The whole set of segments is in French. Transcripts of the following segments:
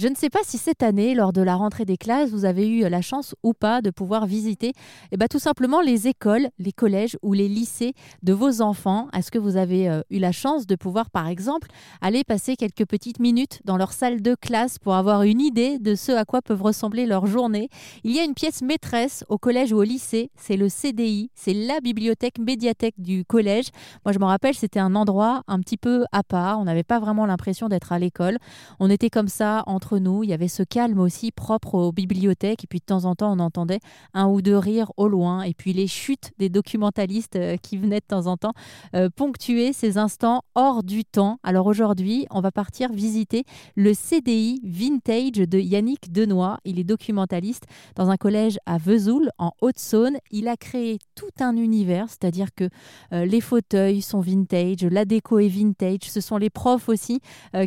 Je ne sais pas si cette année, lors de la rentrée des classes, vous avez eu la chance ou pas de pouvoir visiter eh ben, tout simplement les écoles, les collèges ou les lycées de vos enfants. Est-ce que vous avez euh, eu la chance de pouvoir, par exemple, aller passer quelques petites minutes dans leur salle de classe pour avoir une idée de ce à quoi peuvent ressembler leurs journées? Il y a une pièce maîtresse au collège ou au lycée, c'est le CDI, c'est la bibliothèque médiathèque du collège. Moi, je me rappelle, c'était un endroit un petit peu à part. On n'avait pas vraiment l'impression d'être à l'école. On était comme ça entre nous. Il y avait ce calme aussi propre aux bibliothèques. Et puis de temps en temps, on entendait un ou deux rires au loin. Et puis les chutes des documentalistes euh, qui venaient de temps en temps euh, ponctuer ces instants hors du temps. Alors aujourd'hui, on va partir visiter le CDI Vintage de Yannick Denoy. Il est documentaliste dans un collège à Vesoul, en Haute-Saône. Il a créé tout un univers, c'est-à-dire que euh, les fauteuils sont vintage, la déco est vintage. Ce sont les profs aussi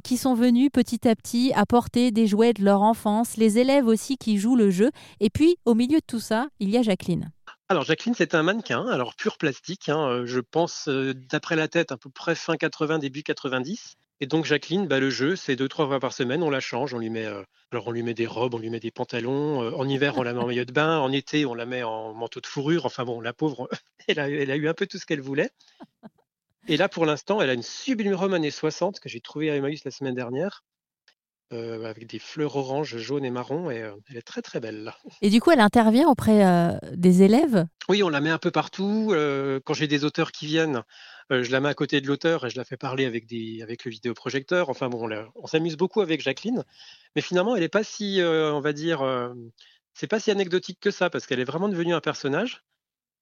qui sont venus petit à petit apporter des jouets de leur enfance, les élèves aussi qui jouent le jeu. Et puis, au milieu de tout ça, il y a Jacqueline. Alors Jacqueline, c'est un mannequin, alors pur plastique, hein, euh, je pense euh, d'après la tête à peu près fin 80, début 90. Et donc Jacqueline, bah, le jeu, c'est deux, trois fois par semaine, on la change, on lui met, euh, alors on lui met des robes, on lui met des pantalons. en hiver, on la met en maillot de bain. En été, on la met en manteau de fourrure. Enfin bon, la pauvre, elle a, eu un peu tout ce qu'elle voulait. Et là, pour l'instant, elle a une sublime robe années 60 que j'ai trouvée à Emmaüs la semaine dernière. Euh, avec des fleurs oranges, jaunes et marron, et euh, elle est très très belle. Et du coup, elle intervient auprès euh, des élèves? Oui, on la met un peu partout. quand j'ai des auteurs qui viennent, je la mets à côté de l'auteur et je la fais parler avec, des, avec le vidéoprojecteur. Enfin bon, on, s'amuse beaucoup avec Jacqueline, mais finalement, elle n'est pas si, on va dire, c'est pas si anecdotique que ça, parce qu'elle est vraiment devenue un personnage.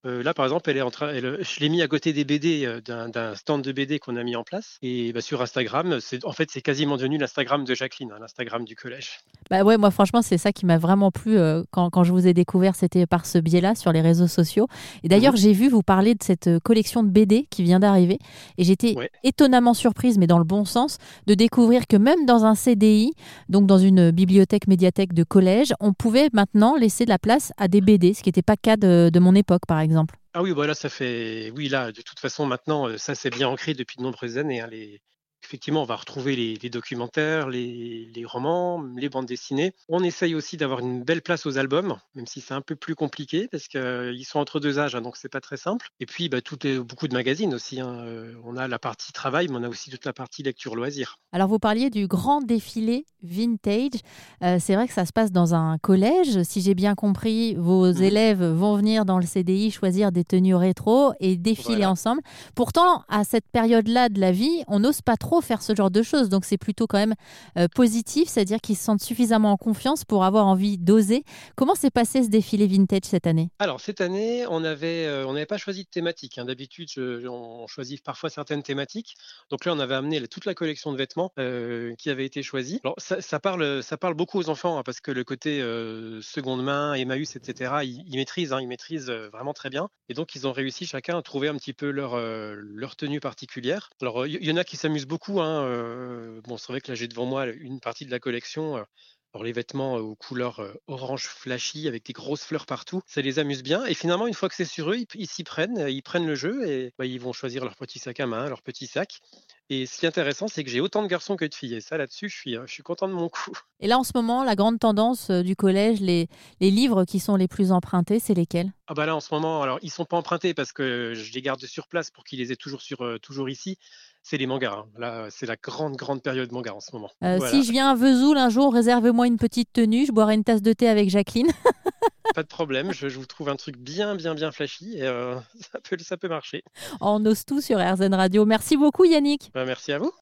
Euh, là, par exemple, elle est en train, je l'ai mis à côté des BD euh, d'un stand de BD qu'on a mis en place. Et bah, sur Instagram, en fait, c'est quasiment devenu l'Instagram de Jacqueline, hein, l'Instagram du collège. Bah ouais, moi, franchement, c'est ça qui m'a vraiment plu euh, quand, je vous ai découvert. C'était par ce biais-là sur les réseaux sociaux. Et d'ailleurs, mhm. j'ai vu vous parler de cette collection de BD qui vient d'arriver. Et j'étais étonnamment surprise, mais dans le bon sens, de découvrir que même dans un CDI, donc dans une bibliothèque médiathèque de collège, on pouvait maintenant laisser de la place à des BD, ce qui n'était pas le cas de mon époque, par exemple. Ah oui, voilà, ça fait. Oui, là, de toute façon, maintenant, euh, ça, c'est bien ancré depuis de nombreuses années. Hein, les effectivement, on va retrouver les, documentaires, les, romans, les bandes dessinées. On essaye aussi d'avoir une belle place aux albums, même si c'est un peu plus compliqué parce qu'ils sont entre deux âges, hein, donc c'est pas très simple. Et puis, bah, tout beaucoup de magazines aussi. Hein. Euh, on a la partie travail, mais on a aussi toute la partie lecture loisir. Alors, vous parliez du grand défilé vintage. Euh, c'est vrai que ça se passe dans un collège. Si j'ai bien compris, vos mmh. élèves vont venir dans le CDI choisir des tenues rétro et défiler ensemble. Pourtant, à cette période-là de la vie, on n'ose pas trop faire ce genre de choses. Donc c'est plutôt quand même euh, positif, c'est-à-dire qu'ils se sentent suffisamment en confiance pour avoir envie d'oser. Comment s'est passé ce défilé vintage cette année? Alors cette année, on avait, euh, n'avait pas choisi de thématique. Hein. D'habitude, on choisit parfois certaines thématiques. Donc là, on avait amené toute la collection de vêtements euh, qui avait été choisie. Alors ça, parle, ça parle beaucoup aux enfants hein, parce que le côté seconde main, Emmaüs, etc. Ils, maîtrisent, hein, ils maîtrisent vraiment très bien. Et donc ils ont réussi chacun à trouver un petit peu leur leur tenue particulière. Alors il y, en a qui s'amusent beaucoup Hein, euh, bon, c'est vrai que là, j'ai devant moi une partie de la collection. Euh, les vêtements aux couleurs orange flashy avec des grosses fleurs partout, ça les amuse bien. Et finalement, une fois que c'est sur eux, ils s'y prennent, ils prennent le jeu et bah, ils vont choisir leur petit sac à main, leur petit sac. Et ce qui est intéressant, c'est que j'ai autant de garçons que de filles. Et ça, là-dessus, je suis, je suis content de mon coup. Et là, en ce moment, la grande tendance du collège, les, les livres qui sont les plus empruntés, c'est lesquels? Ah bah là, en ce moment, alors ils sont pas empruntés parce que je les garde sur place pour qu'ils les aient toujours, sur, toujours ici c'est les mangas. Hein. Là, c'est la grande, grande période manga en ce moment. Euh, si je viens à Vesoul un jour, réservez-moi une petite tenue. Je boirai une tasse de thé avec Jacqueline. Pas de problème. Je, vous trouve un truc bien, bien, bien flashy et euh, ça, peut, ça peut marcher. On ose tout sur RZN Radio. Merci beaucoup, Yannick. Bah, merci à vous.